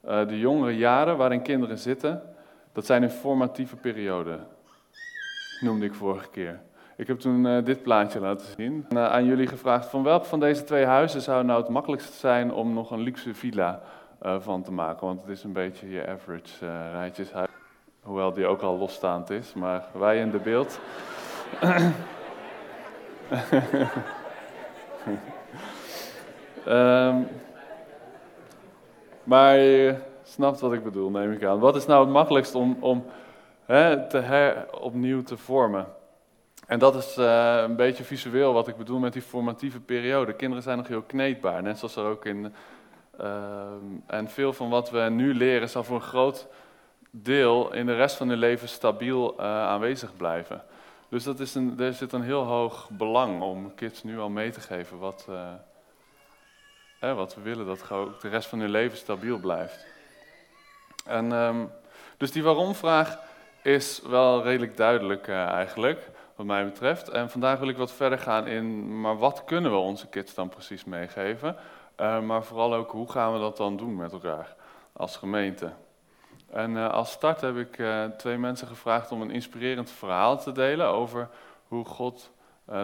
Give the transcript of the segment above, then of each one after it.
eh, de jongere jaren waarin kinderen zitten, dat zijn een formatieve perioden. Noemde ik vorige keer. Ik heb toen uh, dit plaatje laten zien. En, uh, aan jullie gevraagd van welk van deze twee huizen zou nou het makkelijkst zijn om nog een luxe villa van te maken. Want het is een beetje je average rijtjeshuis. Hoewel die ook al losstaand is, maar wij in de beeld. um, maar je snapt wat ik bedoel, neem ik aan. Wat is nou het makkelijkst om, om hè, te her, opnieuw te vormen? En dat is uh, een beetje visueel wat ik bedoel met die formatieve periode. Kinderen zijn nog heel kneedbaar, net zoals er ook in. Uh, en veel van wat we nu leren zal voor een groot deel in de rest van hun leven stabiel uh, aanwezig blijven. Dus dat is een, er zit een heel hoog belang om kids nu al mee te geven wat, hè, wat we willen, dat ook de rest van hun leven stabiel blijft. En, um, dus die waarom-vraag is wel redelijk duidelijk uh, eigenlijk, wat mij betreft. En vandaag wil ik wat verder gaan in, maar wat kunnen we onze kids dan precies meegeven? Uh, maar vooral ook, hoe gaan we dat dan doen met elkaar als gemeente? En uh, als start heb ik twee mensen gevraagd om een inspirerend verhaal te delen over hoe God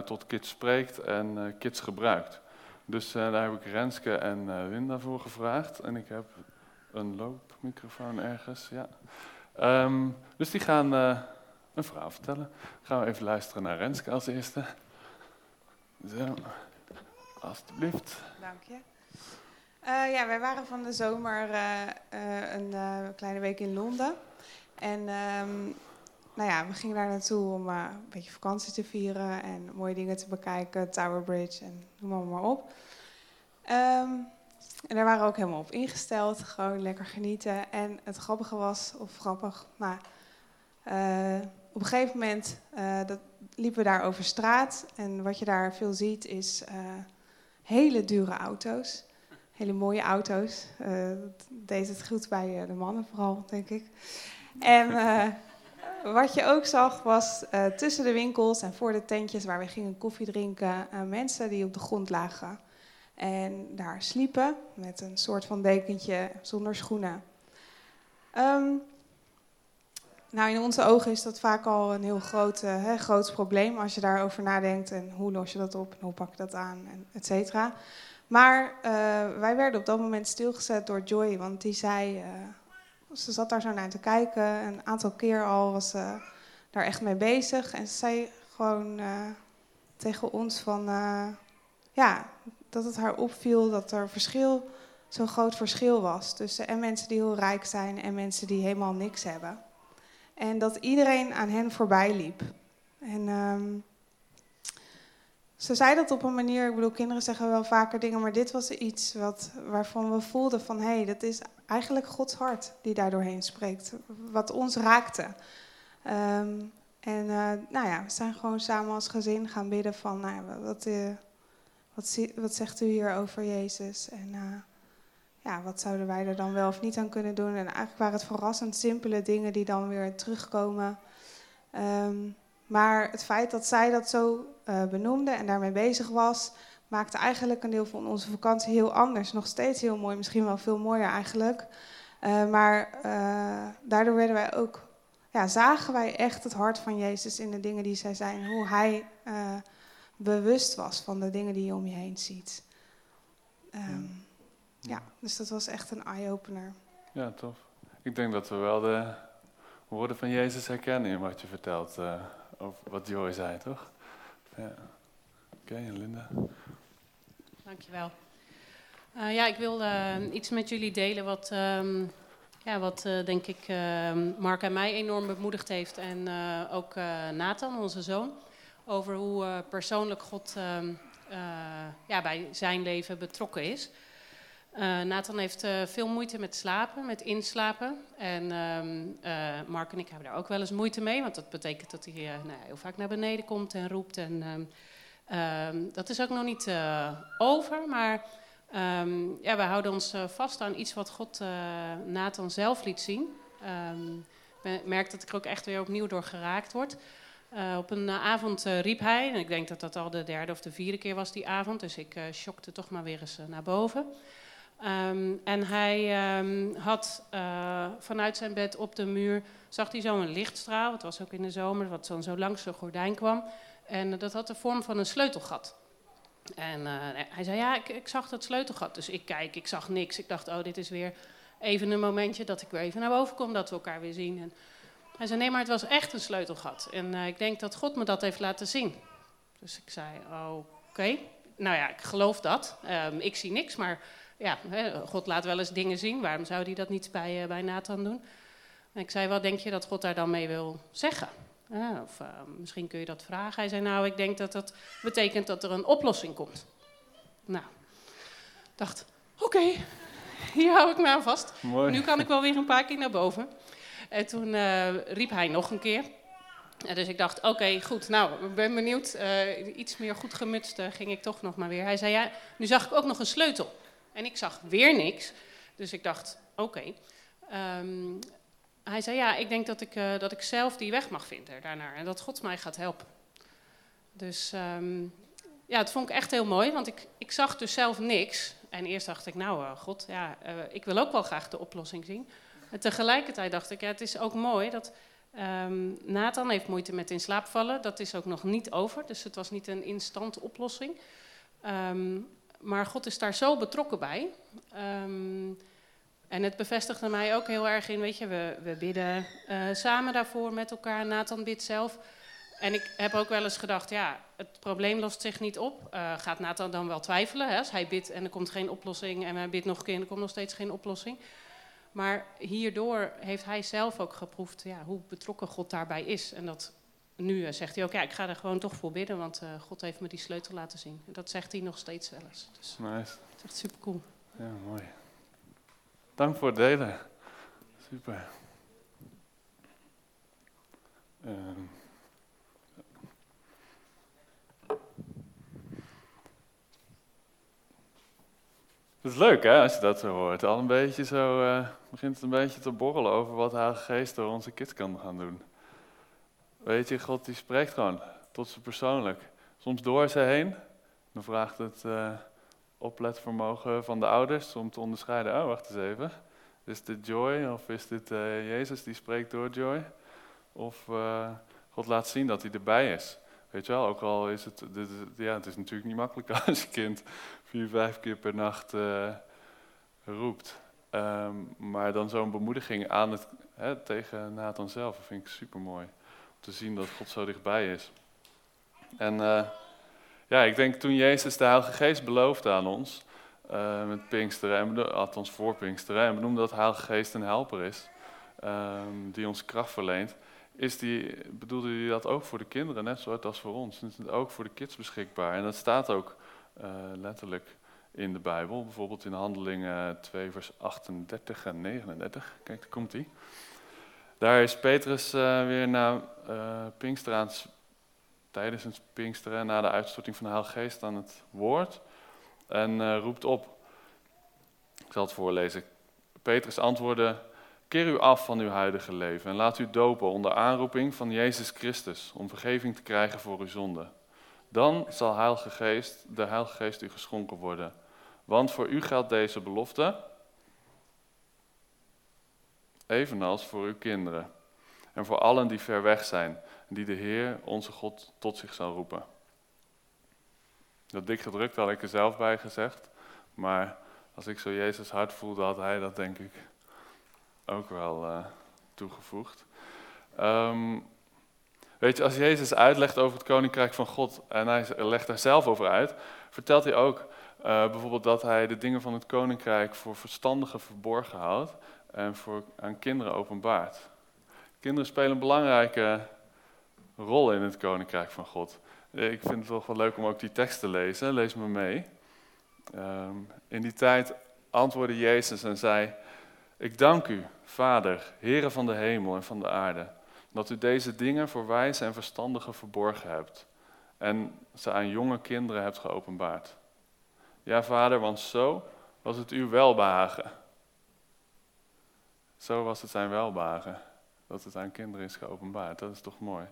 tot kids spreekt en kids gebruikt. Dus uh, daar heb ik Renske en uh, Linda voor gevraagd. En ik heb een loopmicrofoon ergens, ja. Um, dus die gaan uh, een verhaal vertellen. Gaan we even luisteren naar Renske als eerste. Zo, alstublieft. Dank je. ja, wij waren van de zomer een kleine week in Londen. En um, nou ja, we gingen daar naartoe om uh, een beetje vakantie te vieren en mooie dingen te bekijken, Tower Bridge en noem maar, op. Um, en daar waren we ook helemaal op ingesteld, gewoon lekker genieten. En het grappige was, of grappig, maar uh, op een gegeven moment uh, dat liepen we daar over straat. En wat je daar veel ziet is hele dure auto's. Hele mooie auto's. dat deed het goed bij de mannen vooral, denk ik. En wat je ook zag was uh, tussen de winkels en voor de tentjes waar we gingen koffie drinken, uh, mensen die op de grond lagen en daar sliepen met een soort van dekentje zonder schoenen. Um, nou, in onze ogen is dat vaak al een heel groot, hè, groot probleem als je daarover nadenkt en hoe los je dat op en hoe pak je dat aan, en et cetera. Maar wij werden op dat moment stilgezet door Joy, want die zei ze zat daar zo naar te kijken. Een aantal keer al was ze daar echt mee bezig. En ze zei gewoon uh, tegen ons van... Uh, ja, dat het haar opviel dat er verschil, zo'n groot verschil was. Tussen en mensen die heel rijk zijn en mensen die helemaal niks hebben. En dat iedereen aan hen voorbij liep. En... Um, ze zei dat op een manier, ik bedoel, kinderen zeggen wel vaker dingen, maar dit was iets wat, waarvan we voelden van, hé, hey, dat is eigenlijk Gods hart die daar doorheen spreekt, wat ons raakte. Um, en uh, nou ja, we zijn gewoon samen als gezin gaan bidden van, nou ja, wat, uh, wat, wat, zegt u hier over Jezus? En uh, ja, wat zouden wij er dan wel of niet aan kunnen doen? En eigenlijk waren het verrassend simpele dingen die dan weer terugkomen. Um, maar het feit dat zij dat zo uh, benoemde en daarmee bezig was, maakte eigenlijk een deel van onze vakantie heel anders. Nog steeds heel mooi, misschien wel veel mooier eigenlijk. Uh, maar uh, daardoor werden wij ook, ja, zagen wij echt het hart van Jezus in de dingen die zij zei. hoe hij bewust was van de dingen die je om je heen ziet. Um, ja, dus dat was echt een eye-opener. Ja, tof. Ik denk dat we wel de woorden van Jezus herkennen in wat je vertelt over wat Joy zei, toch? Ja. Oké, okay, Linda? Dankjewel. Uh, ja, ik wil uh, iets met jullie delen wat, um, ja, wat uh, denk ik Mark en mij enorm bemoedigd heeft. En ook Nathan, onze zoon. Over hoe persoonlijk God um, ja, bij zijn leven betrokken is. Uh, Nathan heeft uh, veel moeite met slapen, met inslapen. En um, uh, Mark en ik hebben daar ook wel eens moeite mee, want dat betekent dat hij nou, heel vaak naar beneden komt en roept. En um, um, dat is ook nog niet over, maar ja, we houden ons vast aan iets wat God Nathan zelf liet zien. ik merk dat ik er ook echt weer opnieuw door geraakt word. op een avond riep hij, en ik denk dat dat al de derde of de vierde keer was die avond, dus ik shockte toch maar weer eens naar boven. Ehm, en hij ehm, had uh, vanuit zijn bed op de muur, zag hij zo een lichtstraal, het was ook in de zomer, wat dan zo langs zijn gordijn kwam. En dat had de vorm van een sleutelgat. En uh, hij zei, ja, ik, ik, zag dat sleutelgat. Dus ik kijk, ik zag niks. Ik dacht, oh, dit is weer even een momentje dat ik weer even naar boven kom, dat we elkaar weer zien. En hij zei, nee, maar het was echt een sleutelgat. En ik denk dat God me dat heeft laten zien. Dus ik zei, oké. Nou ja, ik geloof dat. Um, ik zie niks, maar ja, God laat wel eens dingen zien. Waarom zou hij dat niet bij, uh, bij Nathan doen? En ik zei, wat denk je dat God daar dan mee wil zeggen? Uh, of uh, misschien kun je dat vragen. Hij zei, nou, ik denk dat dat betekent dat er een oplossing komt. Nou, dacht, oké, okay, hier hou ik me aan vast. Mooi. Nu kan ik wel weer een paar keer naar boven. En toen uh, riep hij nog een keer. En dus ik dacht, oké, okay, goed, nou, ik ben benieuwd. iets meer goed gemutst ging ik toch nog maar weer. Hij zei, ja, nu zag ik ook nog een sleutel. En ik zag weer niks. Dus ik dacht, oké. Um, hij zei, ja, ik denk dat ik, uh, dat ik zelf die weg mag vinden daarnaar. En dat God mij gaat helpen. Dus um, ja, het vond ik echt heel mooi. Want ik, ik zag dus zelf niks. En eerst dacht ik, nou uh, God, ja, uh, ik wil ook wel graag de oplossing zien. En tegelijkertijd dacht ik, ja, het is ook mooi dat... Um, Nathan heeft moeite met in slaap vallen. Dat is ook nog niet over. Dus het was niet een instant oplossing. Um, maar God is daar zo betrokken bij. Um, en het bevestigde mij ook heel erg in, weet je, we, we bidden uh, samen daarvoor met elkaar. Nathan bidt zelf. En ik heb ook wel eens gedacht, ja, het probleem lost zich niet op. Uh, gaat Nathan dan wel twijfelen? Hè? Als hij bidt en er komt geen oplossing en hij bidt nog een keer en er komt nog steeds geen oplossing. Maar hierdoor heeft hij zelf ook geproefd ja, hoe betrokken God daarbij is. En dat nu uh, zegt hij ook, ja, ik ga er gewoon toch voor bidden, want uh, God heeft me die sleutel laten zien. En dat zegt hij nog steeds wel eens. Dus nice. Het is echt super cool. Ja, mooi. Dank voor het delen. Super. Uh, het is leuk hè, als je dat zo hoort. Al een beetje zo, uh, begint het een beetje te borrelen over wat Heilige Geest door onze kids kan gaan doen. Weet je, God die spreekt gewoon tot ze persoonlijk. Soms door ze heen. Dan vraagt het uh, opletvermogen van de ouders om te onderscheiden. Oh, wacht eens even. Is dit Joy of is dit uh, Jezus die spreekt door Joy? Of uh, God laat zien dat hij erbij is. Weet je wel, ook al is het, ja, het is natuurlijk niet makkelijk als je kind vier, vijf keer per nacht roept. Um, maar dan zo'n bemoediging aan het, hè, tegen Nathan zelf, dat vind ik super mooi. Te zien dat God zo dichtbij is. En ja, ik denk toen Jezus de Heilige Geest beloofde aan ons, uh, met Pinksteren, en althans voor Pinksteren, en benoemde dat Heilige Geest een helper is, um, die ons kracht verleent, is die, bedoelde hij dat ook voor de kinderen, net zoals als voor ons. Het is ook voor de kids beschikbaar. En dat staat ook uh, letterlijk in de Bijbel, bijvoorbeeld in Handelingen 2, vers 38 en 39. Kijk, daar komt hij. Daar is Petrus weer naar uh, Pinksteren tijdens het Pinksteren, na de uitstorting van de Heilige Geest, aan het woord en uh, roept op. Ik zal het voorlezen. Petrus antwoordde: Keer u af van uw huidige leven en laat u dopen onder aanroeping van Jezus Christus om vergeving te krijgen voor uw zonde. Dan zal Heilige Geest, de Heilige Geest u geschonken worden. Want voor u geldt deze belofte, evenals voor uw kinderen en voor allen die ver weg zijn die de Heer, onze God, tot zich zal roepen. Dat dik gedrukt had ik er zelf bij gezegd. Maar als ik zo Jezus hart voelde, had hij dat denk ik ook wel uh, toegevoegd. Um, weet je, als Jezus uitlegt over het koninkrijk van God en hij legt daar zelf over uit, vertelt hij ook uh, bijvoorbeeld dat hij de dingen van het koninkrijk voor verstandigen verborgen houdt en voor, aan kinderen openbaart. Kinderen spelen een belangrijke rol in het koninkrijk van God. Ik vind het toch wel leuk om ook die tekst te lezen. Lees me mee. Um, in die tijd antwoordde Jezus en zei: Ik dank u, Vader, Heere van de hemel en van de aarde, dat u deze dingen voor wijze en verstandigen verborgen hebt en ze aan jonge kinderen hebt geopenbaard. Ja, Vader, want zo was het uw welbehagen. Zo was het zijn welbehagen, dat het aan kinderen is geopenbaard. Dat is toch mooi.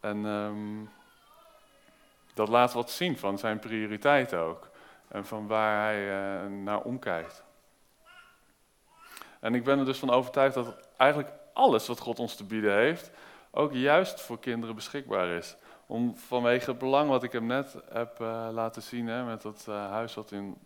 En um, dat laat wat zien van zijn prioriteit ook. en van waar hij eh, naar omkijkt. En ik ben er dus van overtuigd dat eigenlijk alles wat God ons te bieden heeft, ook juist voor kinderen beschikbaar is. Om, vanwege het belang wat ik hem net heb uh, laten zien, hè, met dat uh, huis wat in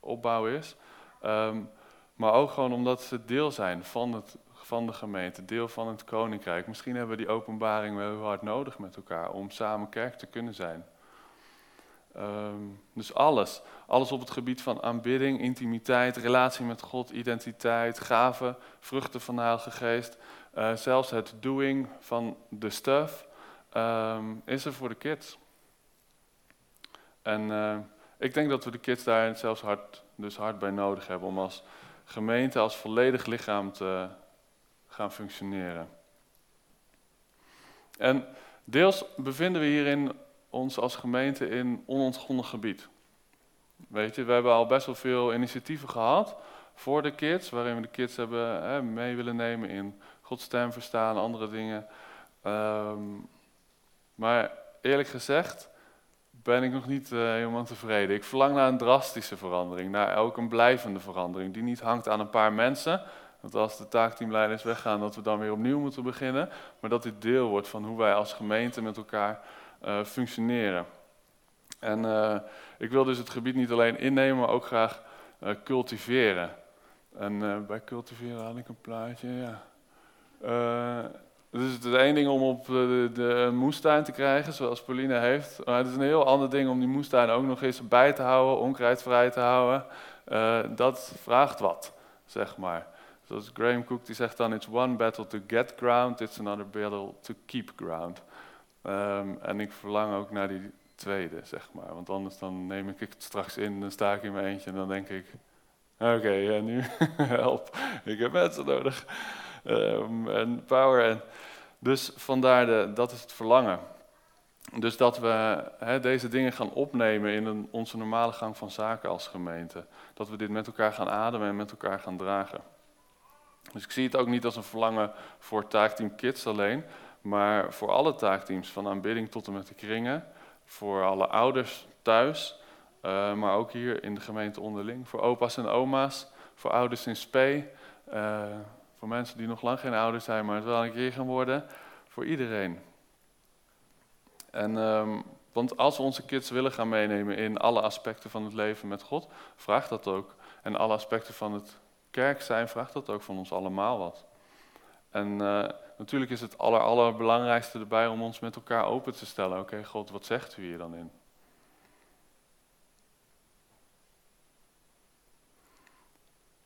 opbouw is. Um, maar ook gewoon omdat ze deel zijn van, het, van de gemeente, deel van het koninkrijk. Misschien hebben we die openbaring wel heel hard nodig met elkaar om samen kerk te kunnen zijn. Um, dus alles. Alles op het gebied van aanbidding, intimiteit, relatie met God, identiteit, gaven, vruchten van de Heilige Geest. Uh, zelfs het doing van de stuff um, is er voor de kids. En uh, ik denk dat we de kids daar zelfs hard, dus hard bij nodig hebben om als gemeente, als volledig lichaam te gaan functioneren. En deels bevinden we hierin ons als gemeente in onontgonnen gebied. Weet je, we hebben al best wel veel initiatieven gehad voor de kids, waarin we de kids hebben hè, mee willen nemen in Gods stem verstaan, andere dingen. Um, maar eerlijk gezegd ben ik nog niet uh, helemaal tevreden. Ik verlang naar een drastische verandering, naar ook een blijvende verandering, die niet hangt aan een paar mensen. Dat als de taakteamleiders weggaan, dat we dan weer opnieuw moeten beginnen. Maar dat dit deel wordt van hoe wij als gemeente met elkaar uh, functioneren. En uh, ik wil dus het gebied niet alleen innemen, maar ook graag uh, cultiveren. En bij cultiveren had ik een plaatje, ja. dus het is één ding om op de, de, moestuin te krijgen, zoals Pauline heeft. Maar het is een heel ander ding om die moestuin ook nog eens bij te houden, onkruidvrij te houden. dat vraagt wat, zeg maar. Zoals Graham Cook die zegt dan, it's one battle to get ground, it's another battle to keep ground. Um, en ik verlang ook naar die tweede, zeg maar. Want anders dan neem ik het straks in, dan sta ik in mijn eentje en dan denk ik... Oké, ja, nu help, ik heb mensen nodig. Um, en power. En dus vandaar, de, dat is het verlangen. Dus dat we deze dingen gaan opnemen in een, onze normale gang van zaken als gemeente. Dat we dit met elkaar gaan ademen en met elkaar gaan dragen. Dus ik zie het ook niet als een verlangen voor taakteam Kids alleen, maar voor alle taakteams, van aanbidding tot en met de kringen, voor alle ouders thuis, uh, maar ook hier in de gemeente onderling, voor opa's en oma's, voor ouders in spe, uh, voor mensen die nog lang geen ouders zijn, maar het wel een keer gaan worden, voor iedereen. En, um, want als we onze kids willen gaan meenemen in alle aspecten van het leven met God, vraagt dat ook. En alle aspecten van het kerk zijn, vraagt dat ook van ons allemaal wat. En uh, natuurlijk is het aller, allerbelangrijkste erbij om ons met elkaar open te stellen. Oké, God, wat zegt u hier dan in?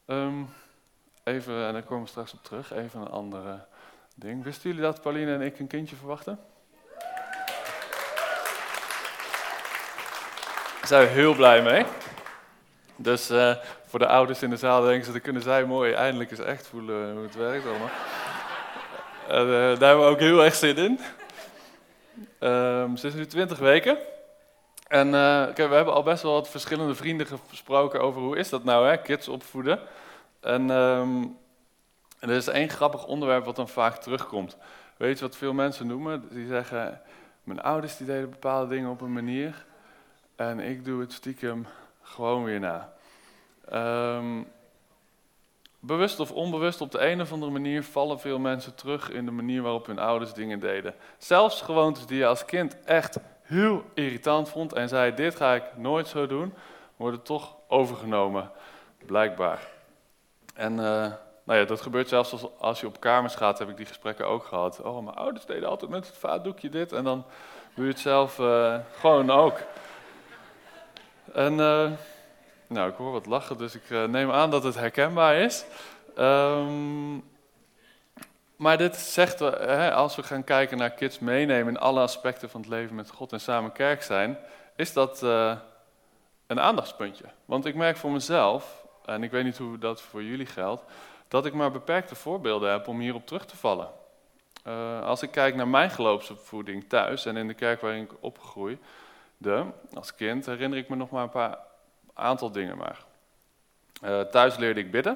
Um, even, en daar komen we straks op terug, even een andere ding. Wisten jullie dat Pauline en ik een kindje verwachten? Daar zijn we heel blij mee. Dus uh, voor de ouders in de zaal denken ze, dan kunnen zij mooi eindelijk eens echt voelen hoe het werkt allemaal. En, uh, daar hebben we ook heel erg zin in. Um, ze is nu 20 weken. En we hebben al best wel wat verschillende vrienden gesproken over hoe is dat nou, hè, kids opvoeden. En, um, en er is één grappig onderwerp wat dan vaak terugkomt. Weet je wat veel mensen noemen? Die zeggen, mijn ouders die deden bepaalde dingen op een manier. En ik doe het stiekem gewoon weer na. Um, bewust of onbewust, op de een of andere manier vallen veel mensen terug in de manier waarop hun ouders dingen deden. Zelfs gewoontes die je als kind echt heel irritant vond en zei: Dit ga ik nooit zo doen, worden toch overgenomen, blijkbaar. En uh, nou ja, dat gebeurt zelfs als, je op kamers gaat, heb ik die gesprekken ook gehad. Oh, mijn ouders deden altijd met het vaatdoekje dit en dan doe je het zelf uh, gewoon ook. En. Uh, nou, ik hoor wat lachen, dus ik uh, neem aan dat het herkenbaar is. Um, maar dit zegt, uh, hè, als we gaan kijken naar kids meenemen in alle aspecten van het leven met God en samen kerk zijn, is dat een aandachtspuntje. Want ik merk voor mezelf, en ik weet niet hoe dat voor jullie geldt, dat ik maar beperkte voorbeelden heb om hierop terug te vallen. als ik kijk naar mijn geloofsopvoeding thuis en in de kerk waarin ik als kind, herinner ik me nog maar een paar aantal dingen maar. Uh, thuis leerde ik bidden.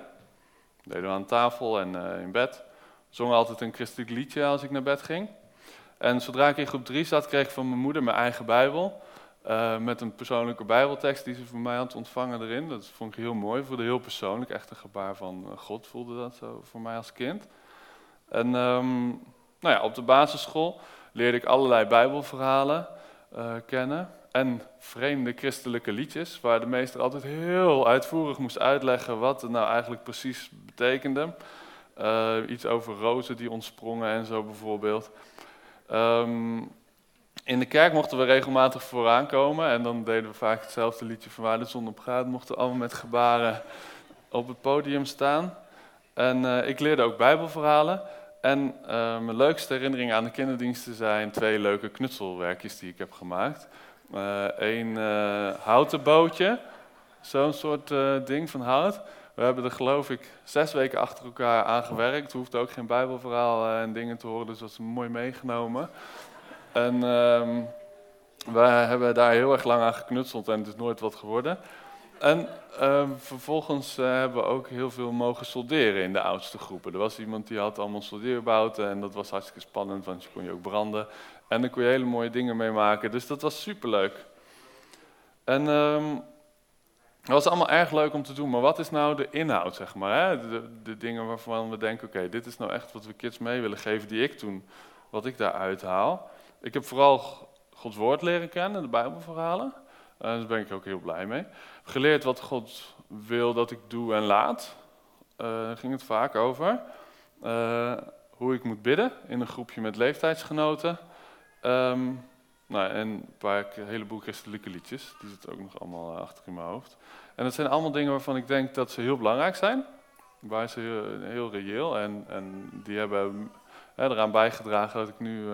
Dat deden we aan tafel en uh, in bed. Zong altijd een christelijk liedje als ik naar bed ging. En zodra ik in groep 3 zat, kreeg ik van mijn moeder mijn eigen Bijbel. eh, met een persoonlijke bijbeltekst die ze voor mij had ontvangen erin. Dat vond ik heel mooi, voelde heel persoonlijk, echt een gebaar van eh, God voelde dat zo voor mij als kind. En ehm, nou ja, op de basisschool leerde ik allerlei bijbelverhalen uh, kennen en vreemde christelijke liedjes, waar de meester altijd heel uitvoerig moest uitleggen wat het nou eigenlijk precies betekende. Uh, iets over rozen die ontsprongen en zo bijvoorbeeld. Um, in de kerk mochten we regelmatig vooraan komen en dan deden we vaak hetzelfde liedje van waar de zon op gaat. Mochten allemaal met gebaren op het podium staan. En uh, ik leerde ook bijbelverhalen. En uh, mijn leukste herinneringen aan de kinderdiensten zijn twee leuke knutselwerkjes die ik heb gemaakt. Eén uh, houten bootje, zo'n soort ding van hout. We hebben er geloof ik zes weken achter elkaar aan gewerkt. Er hoeft ook geen bijbelverhaal en dingen te horen, dus dat is mooi meegenomen. En um, we hebben daar heel erg lang aan geknutseld en het is nooit wat geworden. En um, vervolgens uh, hebben we ook heel veel mogen solderen in de oudste groepen. Er was iemand die had allemaal soldeerbouten en dat was hartstikke spannend, want je kon je ook branden. En daar kon je hele mooie dingen mee maken, dus dat was superleuk. En dat was allemaal erg leuk om te doen, maar wat is nou de inhoud, zeg maar? Hè? De, dingen waarvan we denken, oké, dit is nou echt wat we kids mee willen geven, die ik toen, wat ik daaruit haal. Ik heb vooral Gods woord leren kennen, de Bijbelverhalen. Daar ben ik ook heel blij mee. Geleerd wat God wil dat ik doe en laat. Uh, daar ging het vaak over. Uh, hoe ik moet bidden in een groepje met leeftijdsgenoten. Um, nou, en een paar heleboel christelijke liedjes. Die zitten ook nog allemaal eh, achter in mijn hoofd. En dat zijn allemaal dingen waarvan ik denk dat ze heel belangrijk zijn. Waar ze heel, heel reëel. En, en die hebben hè, eraan bijgedragen dat ik nu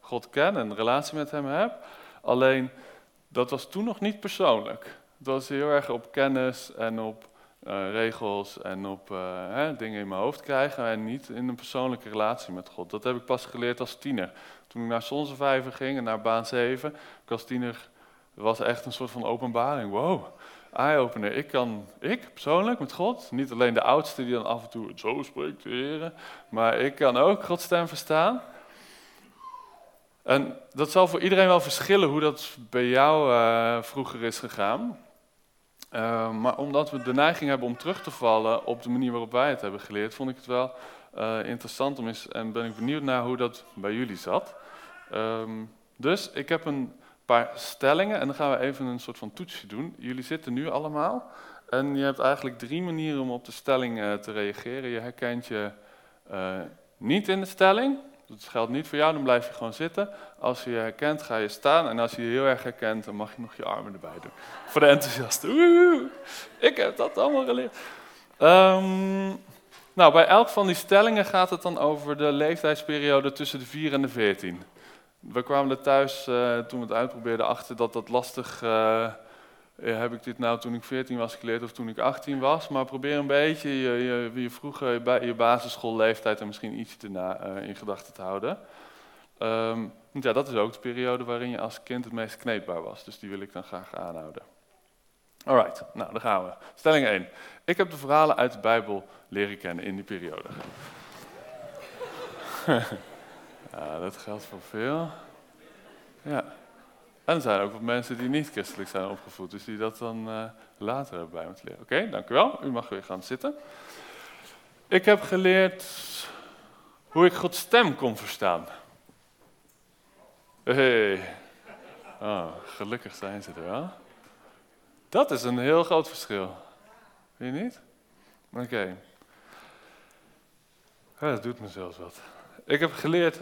God ken en een relatie met hem heb. Alleen, dat was toen nog niet persoonlijk. Het was heel erg op kennis en op uh, regels en op uh, hè, dingen in mijn hoofd krijgen en niet in een persoonlijke relatie met God. Dat heb ik pas geleerd als tiener. Toen ik naar Zonzevijver ging en naar baan 7, ik als tiener was echt een soort van openbaring. Wow, eye-opener. Ik kan, ik persoonlijk met God, niet alleen de oudste die dan af en toe zo spreekt de maar ik kan ook Gods stem verstaan. En dat zal voor iedereen wel verschillen hoe dat bij jou uh, vroeger is gegaan. Uh, maar omdat we de neiging hebben om terug te vallen op de manier waarop wij het hebben geleerd, vond ik het wel uh, interessant om eens, en ben ik benieuwd naar hoe dat bij jullie zat. Um, dus ik heb een paar stellingen en dan gaan we even een soort van toetsje doen. Jullie zitten nu allemaal en je hebt eigenlijk drie manieren om op de stelling te reageren. Je herkent je niet in de stelling, dat geldt niet voor jou, dan blijf je gewoon zitten. Als je je herkent, ga je staan. En als je je heel erg herkent, dan mag je nog je armen erbij doen. Voor de enthousiasten. Woehoe, ik heb dat allemaal geleerd. Um, nou, bij elk van die stellingen gaat het dan over de leeftijdsperiode tussen de 4 en de 14. We kwamen er thuis, uh, toen we het uitprobeerden, achter dat dat lastig... Uh, heb ik dit nou toen ik 14 was geleerd of toen ik 18 was? Maar probeer een beetje je, je, je vroege je basisschoolleeftijd en misschien iets uh, in gedachten te houden. Um, ja, dat is ook de periode waarin je als kind het meest kneedbaar was. Dus die wil ik dan graag aanhouden. Alright, nou daar gaan we. Stelling 1. Ik heb de verhalen uit de Bijbel leren kennen in die periode. ja, dat geldt voor veel. Ja. En er zijn ook wat mensen die niet christelijk zijn opgevoed, dus die dat dan uh, later hebben bij moeten leren. Oké, okay, dank u wel. U mag weer gaan zitten. Ik heb geleerd hoe ik Gods stem kon verstaan. Hey. Oh, gelukkig zijn ze er wel. Dat is een heel groot verschil. Vind je niet? Oké. Dat doet me zelfs wat. Ik heb geleerd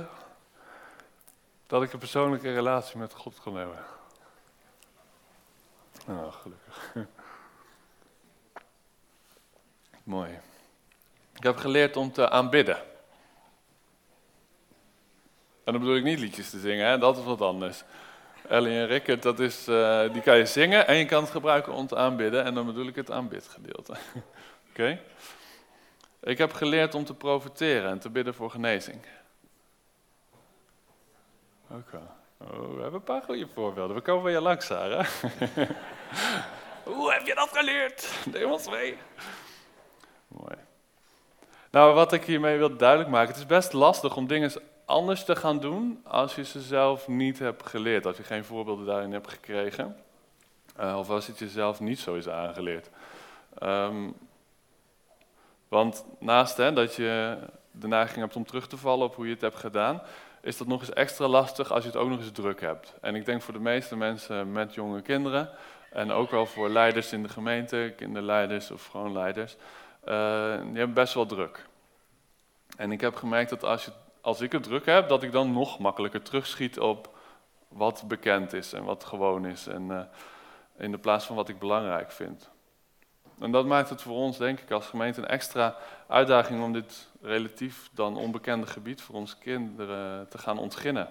dat ik een persoonlijke relatie met God kon hebben. Nou, gelukkig. Mooi. Ik heb geleerd om te aanbidden. En dan bedoel ik niet liedjes te zingen, hè? dat is wat anders. Ellie en Rickert, dat is, uh, die kan je zingen en je kan het gebruiken om te aanbidden. En dan bedoel ik het aanbidgedeelte. Oké? Ik heb geleerd om te profiteren en te bidden voor genezing. Oké. Oh, we hebben een paar goede voorbeelden. We komen bij je langs, Sarah. Hoe heb je dat geleerd? Neem mee. Mooi. Nou, wat ik hiermee wil duidelijk maken, het is best lastig om dingen anders te gaan doen als je ze zelf niet hebt geleerd, als je geen voorbeelden daarin hebt gekregen, uh, of als het jezelf niet zo is aangeleerd. Ehm, want naast hè, dat je de neiging hebt om terug te vallen op hoe je het hebt gedaan, is dat nog eens extra lastig als je het ook nog eens druk hebt. En ik denk voor de meeste mensen met jonge kinderen, en ook wel voor leiders in de gemeente, kinderleiders of gewoon leiders, uh, die hebben best wel druk. En ik heb gemerkt dat als, je, als ik het druk heb, dat ik dan nog makkelijker terugschiet op wat bekend is en wat gewoon is. En uh, in de plaats van wat ik belangrijk vind. En dat maakt het voor ons, denk ik, als gemeente een extra uitdaging om dit relatief dan onbekende gebied voor onze kinderen te gaan ontginnen.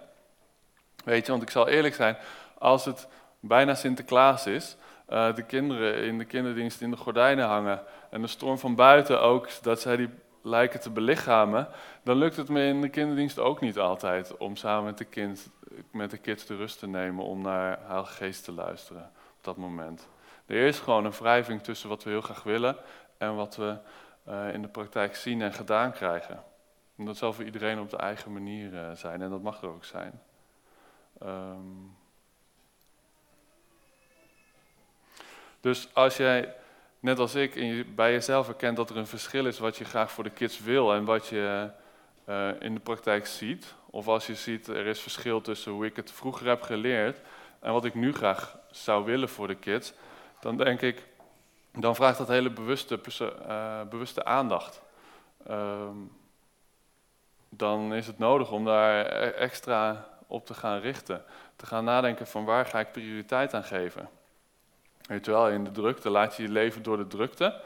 Weet je, want ik zal eerlijk zijn, als het bijna Sinterklaas is, uh, de kinderen in de kinderdienst in de gordijnen hangen en de storm van buiten ook, dat zij die lijken te belichamen, dan lukt het me in de kinderdienst ook niet altijd om samen met de, kind, met de kids de rust te nemen om naar haar geest te luisteren op dat moment. Er is gewoon een wrijving tussen wat we heel graag willen en wat we uh, in de praktijk zien en gedaan krijgen. En dat zal voor iedereen op de eigen manier uh, zijn en dat mag er ook zijn. Um, dus als jij, net als ik, je, bij jezelf herkent dat er een verschil is wat je graag voor de kids wil en wat je uh, in de praktijk ziet, of als je ziet er is verschil tussen hoe ik het vroeger heb geleerd en wat ik nu graag zou willen voor de kids, dan denk ik, dan vraagt dat hele bewuste, uh, bewuste aandacht. Um, dan is het nodig om daar e-, extra op te gaan richten. Te gaan nadenken van waar ga ik prioriteit aan geven. Weet je wel, in de drukte laat je je leven door de drukte.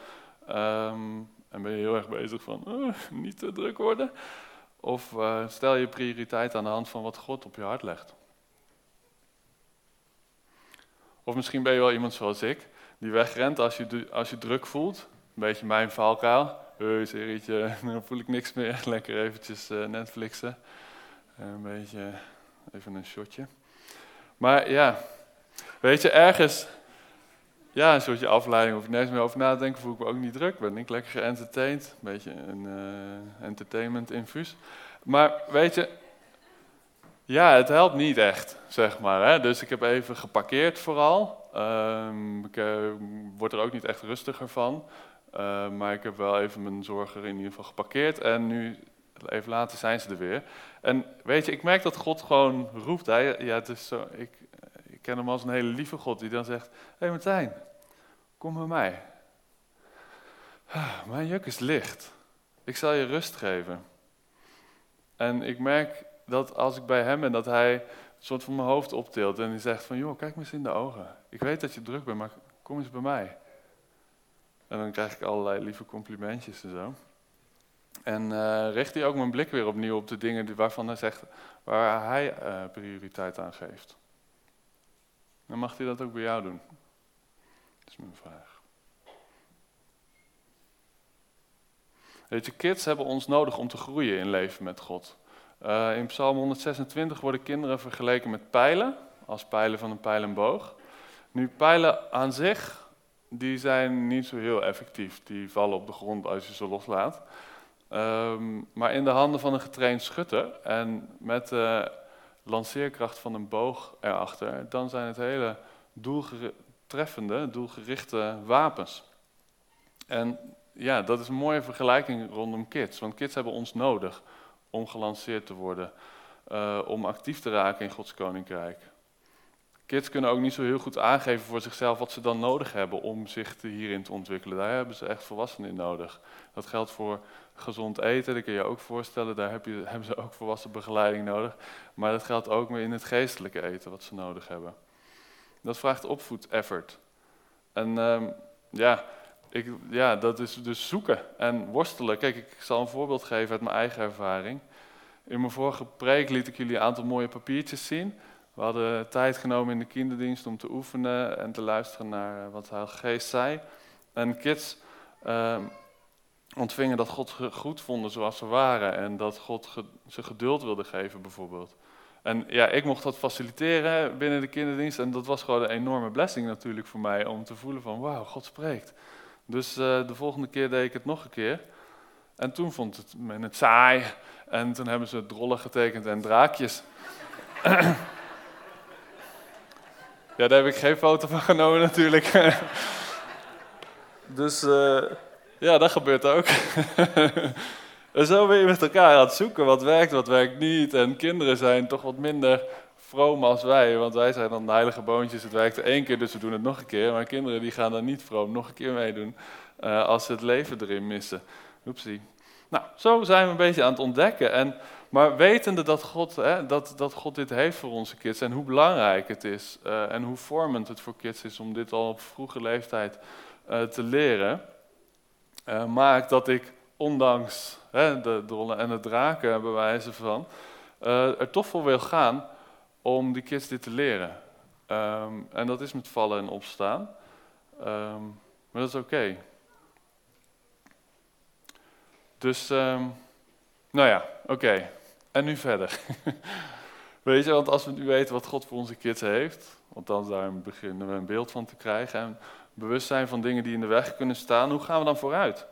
Um, en ben je heel erg bezig van niet te druk worden. Of uh, stel je prioriteit aan de hand van wat God op je hart legt. Of misschien ben je wel iemand zoals ik, die wegrent als je, als je druk voelt. Een beetje mijn valkuil. Hé, serietje, dan voel ik niks meer. Lekker eventjes uh, Netflixen. Een beetje, even een shotje. Maar ja, weet je, ergens, ja, een soortje afleiding, of ik nergens meer over na te denken, voel ik me ook niet druk. Ben ik lekker geëntertained. Een beetje een uh, entertainment infuus. Maar weet je, ja, het helpt niet echt, zeg maar. Hè? Dus ik heb even geparkeerd vooral. Um, ik uh, word er ook niet echt rustiger van. Uh, maar ik heb wel even mijn zorgen in ieder geval geparkeerd. En nu, even later, zijn ze er weer. En weet je, ik merk dat God gewoon roept. Ja, het is zo, ik, ik ken hem als een hele lieve God die dan zegt... Hé hey Martijn, kom bij mij. Ah, mijn juk is licht. Ik zal je rust geven. En ik merk dat als ik bij hem ben, dat hij een soort van mijn hoofd optilt en die zegt van, joh, kijk me eens in de ogen. Ik weet dat je druk bent, maar kom eens bij mij. En dan krijg ik allerlei lieve complimentjes en zo. En uh, richt hij ook mijn blik weer opnieuw op de dingen waarvan hij zegt, waar hij uh, prioriteit aan geeft. Dan mag hij dat ook bij jou doen. Dat is mijn vraag. Weet je, kids hebben ons nodig om te groeien in leven met God. Uh, in Psalm 126 worden kinderen vergeleken met pijlen, als pijlen van een pijl en boog. Nu, pijlen aan zich, die zijn niet zo heel effectief. Die vallen op de grond als je ze loslaat. Um, maar in de handen van een getraind schutter en met de lanceerkracht van een boog erachter, dan zijn het hele doeltreffende, doelgerichte wapens. En ja, dat is een mooie vergelijking rondom kids, want kids hebben ons nodig om gelanceerd te worden, uh, om actief te raken in Gods koninkrijk. Kids kunnen ook niet zo heel goed aangeven voor zichzelf wat ze dan nodig hebben om zich te hierin te ontwikkelen. Daar hebben ze echt volwassenen in nodig. Dat geldt voor gezond eten, dat kun je ook voorstellen. Daar heb je, hebben ze ook volwassen begeleiding nodig. Maar dat geldt ook meer in het geestelijke eten wat ze nodig hebben. Dat vraagt opvoed-effort. En um, ja, ik, ja, dat is dus zoeken en worstelen. Kijk, ik zal een voorbeeld geven uit mijn eigen ervaring. In mijn vorige preek liet ik jullie een aantal mooie papiertjes zien. We hadden tijd genomen in de kinderdienst om te oefenen en te luisteren naar wat de Geest zei. En kids uh, ontvingen dat God goed vonden zoals ze waren en dat God ze geduld wilde geven bijvoorbeeld. En ja, ik mocht dat faciliteren binnen de kinderdienst en dat was gewoon een enorme blessing natuurlijk voor mij om te voelen van wauw, God spreekt. Dus uh, de volgende keer deed ik het nog een keer. En toen vond het men het saai. En toen hebben ze drollen getekend en draakjes. ja, daar heb ik geen foto van genomen natuurlijk. dus uh, ja, dat gebeurt ook. en zo ben je met elkaar aan het zoeken wat werkt, wat werkt niet. En kinderen zijn toch wat minder vroom als wij, want wij zijn dan de heilige boontjes. Het werkte één keer, dus we doen het nog een keer. Maar kinderen die gaan dan niet vroom nog een keer meedoen uh, als ze het leven erin missen. Oepsie. Nou, zo zijn we een beetje aan het ontdekken. En, maar wetende dat God, hè, dat, dat God dit heeft voor onze kids en hoe belangrijk het is uh, en hoe vormend het voor kids is om dit al op vroege leeftijd uh, te leren, maakt dat ik ondanks hè, de drollen en de draken bewijzen van, er toch voor wil gaan om die kids dit te leren. Um, en dat is met vallen en opstaan. Um, maar dat is oké. Dus, um, nou ja, oké. En nu verder. Weet je, want als we nu weten wat God voor onze kids heeft, want dan daar beginnen we een beeld van te krijgen en bewustzijn van dingen die in de weg kunnen staan, hoe gaan we dan vooruit?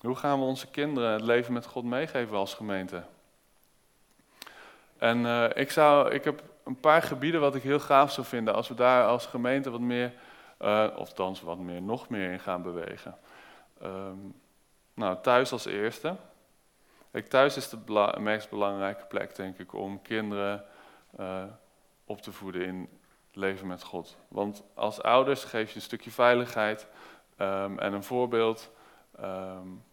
Hoe gaan we onze kinderen het leven met God meegeven als gemeente? En uh, ik, zou, ik heb een paar gebieden wat ik heel gaaf zou vinden als we daar als gemeente wat meer, uh, of thans wat meer, nog meer in gaan bewegen. Um, nou, thuis als eerste. Kijk, thuis is de meest belangrijke plek, denk ik, om kinderen uh, op te voeden in leven met God. Want als ouders geef je een stukje veiligheid um, en een voorbeeld. Um,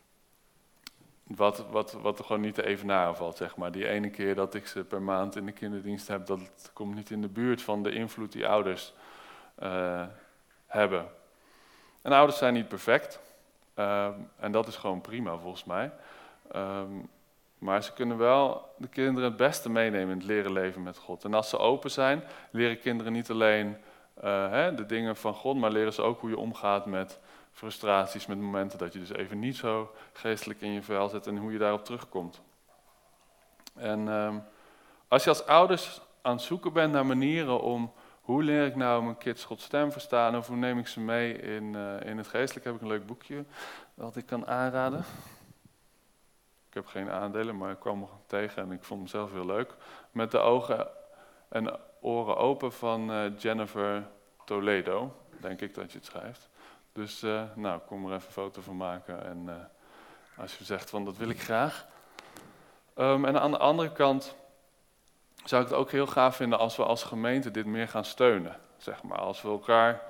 wat, wat, wat er gewoon niet te evenaren valt, zeg maar. Die ene keer dat ik ze per maand in de kinderdienst heb, dat komt niet in de buurt van de invloed die ouders uh, hebben. En ouders zijn niet perfect. Uh, en dat is gewoon prima, volgens mij. Um, maar ze kunnen wel de kinderen het beste meenemen in het leren leven met God. En als ze open zijn, leren kinderen niet alleen uh, hè, de dingen van God, maar leren ze ook hoe je omgaat met frustraties, met momenten dat je dus even niet zo geestelijk in je vel zit en hoe je daarop terugkomt. En um, als je als ouders aan het zoeken bent naar manieren om hoe leer ik nou mijn kids Gods stem verstaan of hoe neem ik ze mee in, uh, in het geestelijk, heb ik een leuk boekje dat ik kan aanraden. Ik heb geen aandelen, maar ik kwam er tegen en ik vond hem zelf heel leuk. Met de ogen en oren open van uh, Jennifer Toledo, denk ik dat je het schrijft. Dus uh, nou, kom er even een foto van maken. En uh, als je zegt van dat wil ik graag. Um, en aan de andere kant zou ik het ook heel gaaf vinden als we als gemeente dit meer gaan steunen. Zeg maar, als we elkaar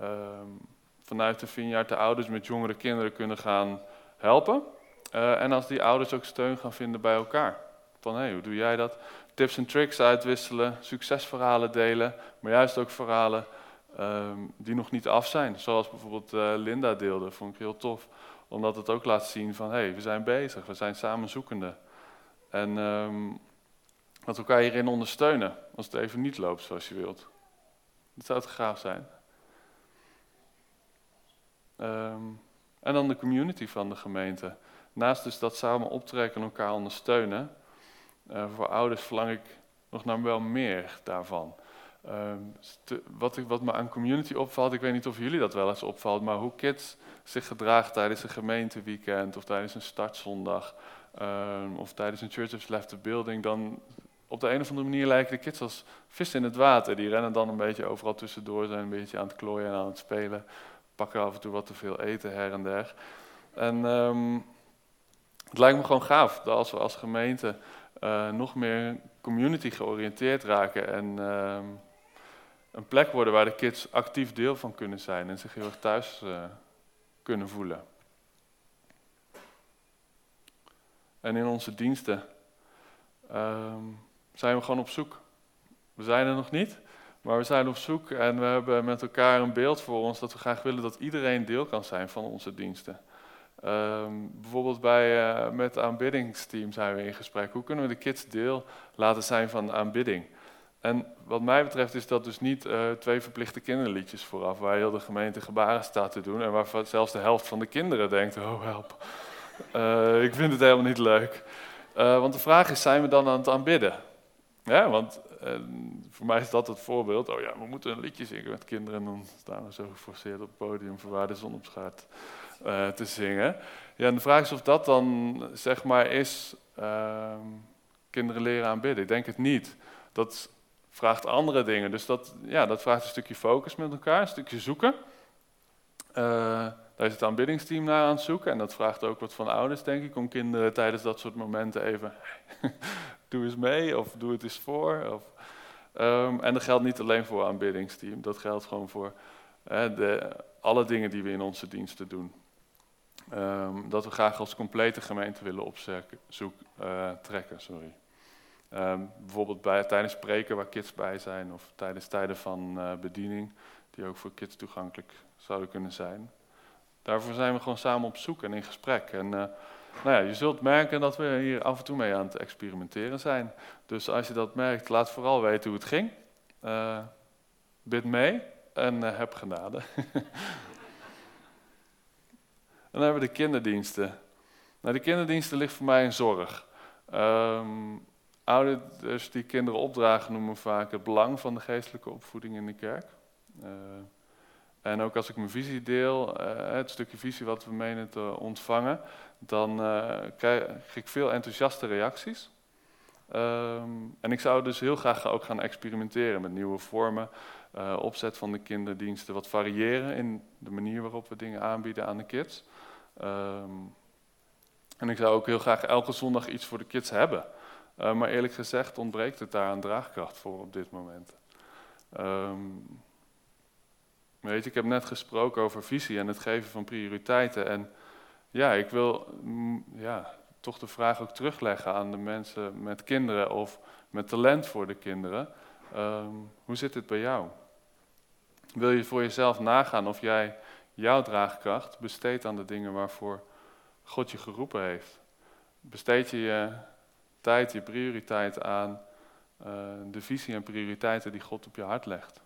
um, vanuit de Vineyard de ouders met jongere kinderen kunnen gaan helpen. Uh, en als die ouders ook steun gaan vinden bij elkaar. Van hé, hey, hoe doe jij dat? Tips en tricks uitwisselen, succesverhalen delen, maar juist ook verhalen um, die nog niet af zijn. Zoals bijvoorbeeld uh, Linda deelde, vond ik heel tof. Omdat het ook laat zien van, hé, hey, we zijn bezig, we zijn samen zoekende. En um, dat elkaar hierin ondersteunen, als het even niet loopt zoals je wilt. Dat zou het gaaf zijn. Um, en dan de community van de gemeente. Naast dus dat samen optrekken en elkaar ondersteunen, uh, voor ouders verlang ik nog naar wel meer daarvan. Um, wat, ik, wat, me aan community opvalt, ik weet niet of jullie dat wel eens opvalt, maar hoe kids zich gedragen tijdens een gemeenteweekend of tijdens een startzondag um, of tijdens een Church of Left the Building, dan op de een of andere manier lijken de kids als vis in het water. Die rennen dan een beetje overal tussendoor, zijn een beetje aan het klooien en aan het spelen, pakken af en toe wat te veel eten her en der. En um, het lijkt me gewoon gaaf dat als we als gemeente uh, nog meer community georiënteerd raken en een plek worden waar de kids actief deel van kunnen zijn en zich heel erg thuis uh, kunnen voelen. En in onze diensten um, zijn we gewoon op zoek. We zijn er nog niet, maar we zijn op zoek en we hebben met elkaar een beeld voor ons dat we graag willen dat iedereen deel kan zijn van onze diensten. Um, bijvoorbeeld bij, uh, met het aanbiddingsteam zijn we in gesprek. Hoe kunnen we de kids deel laten zijn van de aanbidding? En wat mij betreft is dat dus niet uh, twee verplichte kinderliedjes vooraf, waar heel de gemeente gebaren staat te doen en waar zelfs de helft van de kinderen denkt, oh help, uh, ik vind het helemaal niet leuk. Uh, want de vraag is, zijn we dan aan het aanbidden? Ja, want voor mij is dat het voorbeeld, oh ja, we moeten een liedje zingen met kinderen en dan staan we zo geforceerd op het podium voor waar de zon op eh, te zingen. Ja, en de vraag is of dat dan, zeg maar, is ehm, kinderen leren aanbidden. Ik denk het niet. Dat vraagt andere dingen. Dus dat, ja, dat vraagt een stukje focus met elkaar, een stukje zoeken. Uh, daar is het aanbiddingsteam naar aan het zoeken. En dat vraagt ook wat van ouders, denk ik, om kinderen tijdens dat soort momenten even... doe eens mee, of doe het eens voor. Of, um, en dat geldt niet alleen voor aanbiddingsteam. Dat geldt gewoon voor de, alle dingen die we in onze diensten doen. Um, dat we graag als complete gemeente willen opzoeken, uh, trekken. Sorry. Um, bijvoorbeeld bij, tijdens spreken waar kids bij zijn, of tijdens tijden van uh, bediening, die ook voor kids toegankelijk zouden kunnen zijn. Daarvoor zijn we gewoon samen op zoek en in gesprek. En uh, nou ja, je zult merken dat we hier af en toe mee aan het experimenteren zijn. Dus als je dat merkt, laat vooral weten hoe het ging. Uh, bid mee en heb genade. dan hebben we de kinderdiensten. Nou, de kinderdiensten ligt voor mij een zorg. Um, ouders die kinderen opdragen noemen vaak het belang van de geestelijke opvoeding in de kerk. Uh, en ook als ik mijn visie deel, uh, het stukje visie wat we menen te ontvangen, dan uh, krijg ik veel enthousiaste reacties. Um, en ik zou dus heel graag ook gaan experimenteren met nieuwe vormen, opzet van de kinderdiensten, wat variëren in de manier waarop we dingen aanbieden aan de kids. Um, en ik zou ook heel graag elke zondag iets voor de kids hebben. Uh, maar eerlijk gezegd ontbreekt het daar aan draagkracht voor op dit moment. Um, weet je, ik heb net gesproken over visie en het geven van prioriteiten. En ja, ik wil mm, ja, toch de vraag ook terugleggen aan de mensen met kinderen of met talent voor de kinderen. Um, hoe zit het bij jou? Wil je voor jezelf nagaan of jij jouw draagkracht besteedt aan de dingen waarvoor God je geroepen heeft? Besteed je je tijd, je prioriteit aan uh, de visie en prioriteiten die God op je hart legt?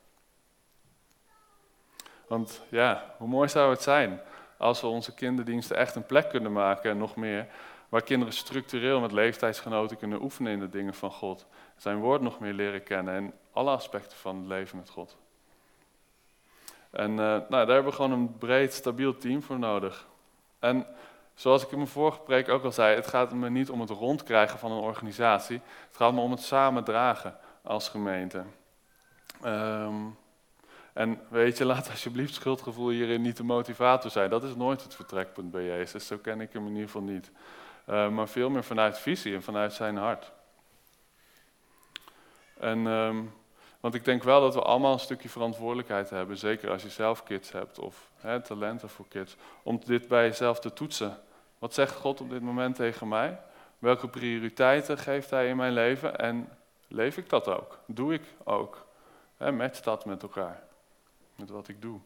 Want ja, hoe mooi zou het zijn als we onze kinderdiensten echt een plek kunnen maken en nog meer, waar kinderen structureel met leeftijdsgenoten kunnen oefenen in de dingen van God. Zijn woord nog meer leren kennen en alle aspecten van het leven met God. En uh, nou, daar hebben we gewoon een breed, stabiel team voor nodig. En zoals ik in mijn vorige preek ook al zei, het gaat me niet om het rondkrijgen van een organisatie. Het gaat me om het samen dragen als gemeente. Um, en weet je, laat alsjeblieft schuldgevoel hierin niet de motivator zijn. Dat is nooit het vertrekpunt bij Jezus. Zo ken ik hem in ieder geval niet. Uh, maar veel meer vanuit visie en vanuit zijn hart. En, um, want ik denk wel dat we allemaal een stukje verantwoordelijkheid hebben. Zeker als je zelf kids hebt of hè, talenten voor kids. Om dit bij jezelf te toetsen. Wat zegt God op dit moment tegen mij? Welke prioriteiten geeft Hij in mijn leven? En leef ik dat ook? Doe ik ook? Hè, match dat met elkaar met wat ik doe.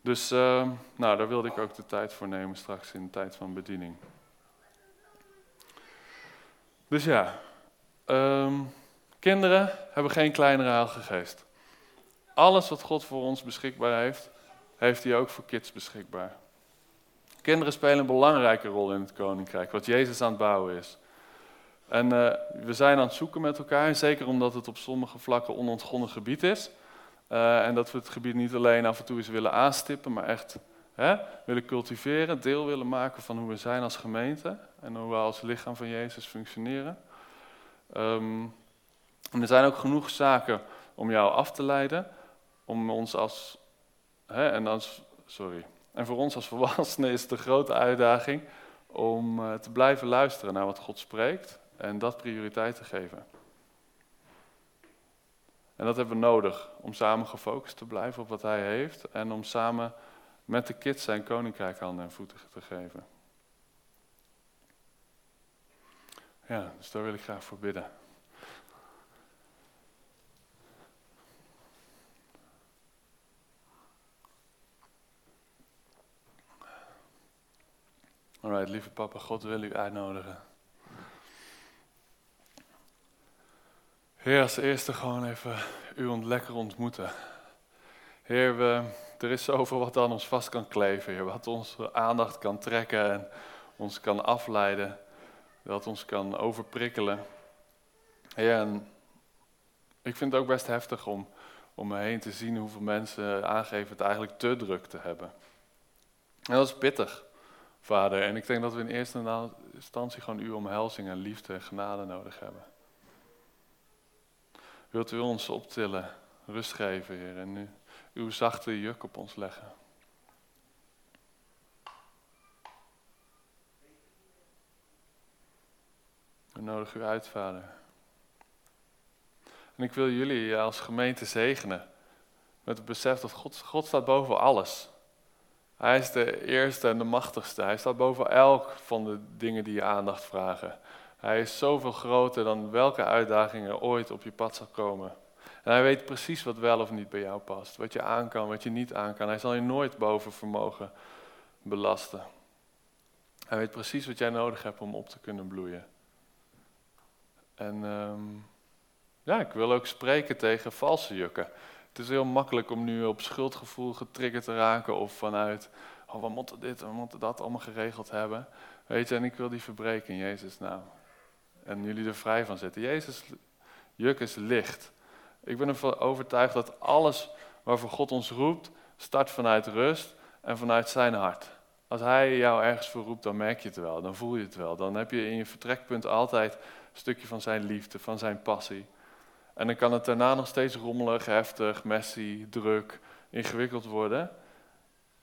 Dus uh, nou, daar wilde ik ook de tijd voor nemen straks in de tijd van bediening. Dus ja, um, kinderen hebben geen kleinere heilige geest. Alles wat God voor ons beschikbaar heeft, heeft hij ook voor kids beschikbaar. Kinderen spelen een belangrijke rol in het koninkrijk, wat Jezus aan het bouwen is. En uh, we zijn aan het zoeken met elkaar, zeker omdat het op sommige vlakken onontgonnen gebied is. Uh, en dat we het gebied niet alleen af en toe eens willen aanstippen, maar echt hè, willen cultiveren, deel willen maken van hoe we zijn als gemeente en hoe we als lichaam van Jezus functioneren. Um, en er zijn ook genoeg zaken om jou af te leiden, om ons als, hè, en als, sorry, en voor ons als volwassenen is het een grote uitdaging om uh, te blijven luisteren naar wat God spreekt en dat prioriteit te geven. En dat hebben we nodig om samen gefocust te blijven op wat hij heeft en om samen met de kids zijn koninkrijk handen en voeten te geven. Ja, dus daar wil ik graag voor bidden. Alright, lieve papa, God wil u uitnodigen. Heer, als eerste gewoon even u lekker ontmoeten. Heer, we, er is zoveel wat aan ons vast kan kleven, wat onze aandacht kan trekken en ons kan afleiden, wat ons kan overprikkelen. Heer, en ik vind het ook best heftig om om me heen te zien hoeveel mensen aangeven het eigenlijk te druk te hebben. En dat is pittig, Vader. En ik denk dat we in eerste instantie gewoon uw omhelzing en liefde en genade nodig hebben. Wilt u ons optillen, rust geven, Heer, en nu uw zachte juk op ons leggen. We nodigen u uit, Vader. En ik wil jullie als gemeente zegenen met het besef dat God, God staat boven alles. Hij is de eerste en de machtigste. Hij staat boven elk van de dingen die je aandacht vragen. Hij is zoveel groter dan welke uitdaging er ooit op je pad zal komen. En hij weet precies wat wel of niet bij jou past. Wat je aan kan, wat je niet aan kan. Hij zal je nooit boven vermogen belasten. Hij weet precies wat jij nodig hebt om op te kunnen bloeien. En ehm, ja, ik wil ook spreken tegen valse jukken. Het is heel makkelijk om nu op schuldgevoel getriggerd te raken of vanuit, oh, we moeten dit, we moeten dat allemaal geregeld hebben. Weet je, en ik wil die verbreken in Jezus naam. En jullie er vrij van zetten. Jezus juk is licht. Ik ben ervan overtuigd dat alles waarvoor God ons roept, start vanuit rust en vanuit zijn hart. Als hij jou ergens voor roept, dan merk je het wel, dan voel je het wel. Dan heb je in je vertrekpunt altijd een stukje van zijn liefde, van zijn passie. En dan kan het daarna nog steeds rommelig, heftig, messy, druk, ingewikkeld worden.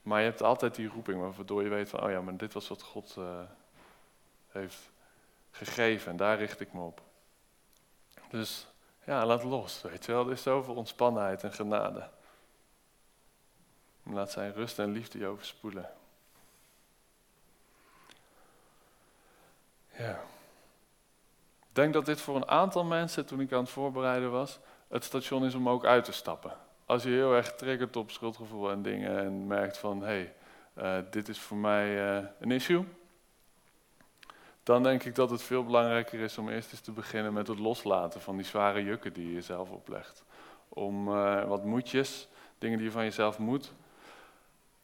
Maar je hebt altijd die roeping waardoor je weet van, oh ja, maar dit was wat God uh, heeft gegeven en daar richt ik me op. Dus ja, laat los, weet je wel. Er is zoveel ontspannenheid en genade. laat zijn rust en liefde je overspoelen. Ja. Denk dat dit voor een aantal mensen, toen ik aan het voorbereiden was, het station is om ook uit te stappen. Als je heel erg triggert op schuldgevoel en dingen en merkt van, hé, hey, uh, dit is voor mij uh, een issue, dan denk ik dat het veel belangrijker is om eerst eens te beginnen met het loslaten van die zware jukken die je jezelf oplegt. Om uh, wat moedjes, dingen die je van jezelf moet,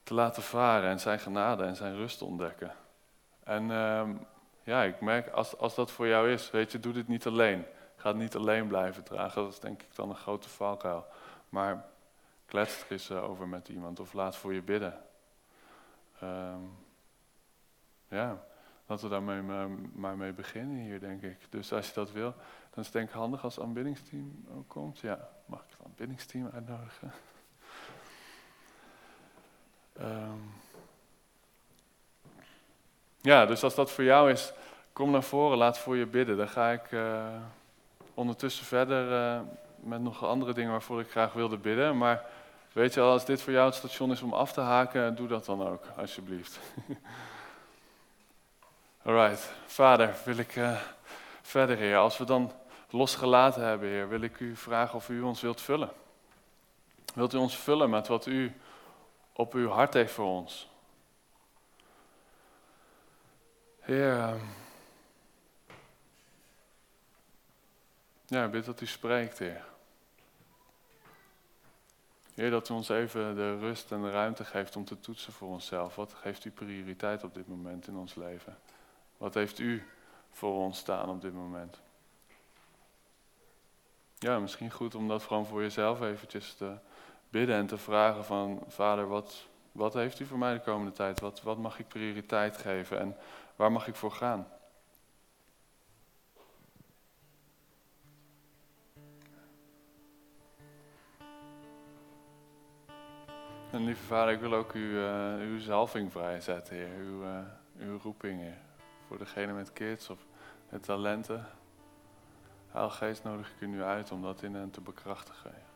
te laten varen en zijn genade en zijn rust te ontdekken. En uh, ja, ik merk, als, als dat voor jou is, weet je, doe dit niet alleen. Ga het niet alleen blijven dragen, dat is denk ik dan een grote valkuil. Maar klets er eens uh, over met iemand of laat voor je bidden. Um, ja. Laten we daarmee maar, maar, mee beginnen hier, denk ik. Dus als je dat wil, dan is het denk ik handig als het aanbiddingsteam ook komt. Ja, mag ik het aanbiddingsteam uitnodigen? um, ja, dus als dat voor jou is, kom naar voren, laat voor je bidden. Dan ga ik uh, ondertussen verder uh, met nog andere dingen waarvoor ik graag wilde bidden. Maar weet je al, als dit voor jou het station is om af te haken, doe dat dan ook, alsjeblieft. Alright, Vader, wil ik uh, verder, Heer. Als we dan losgelaten hebben, Heer, wil ik u vragen of u ons wilt vullen. Wilt u ons vullen met wat u op uw hart heeft voor ons? Uh, ja, ik bid dat u spreekt, Heer. Heer, dat u ons even de rust en de ruimte geeft om te toetsen voor onszelf. Wat geeft u prioriteit op dit moment in ons leven? Wat heeft u voor ons staan op dit moment? Ja, misschien goed om dat gewoon voor jezelf eventjes te bidden en te vragen van, vader, wat, wat heeft u voor mij de komende tijd? Wat, wat mag ik prioriteit geven en waar mag ik voor gaan? En lieve vader, ik wil ook uw, uh, uw zalving vrijzetten, Heer. Uw, uh, uw roeping, voor degene met kids of met talenten. Heilige Geest nodig ik u nu uit om dat in hen te bekrachtigen.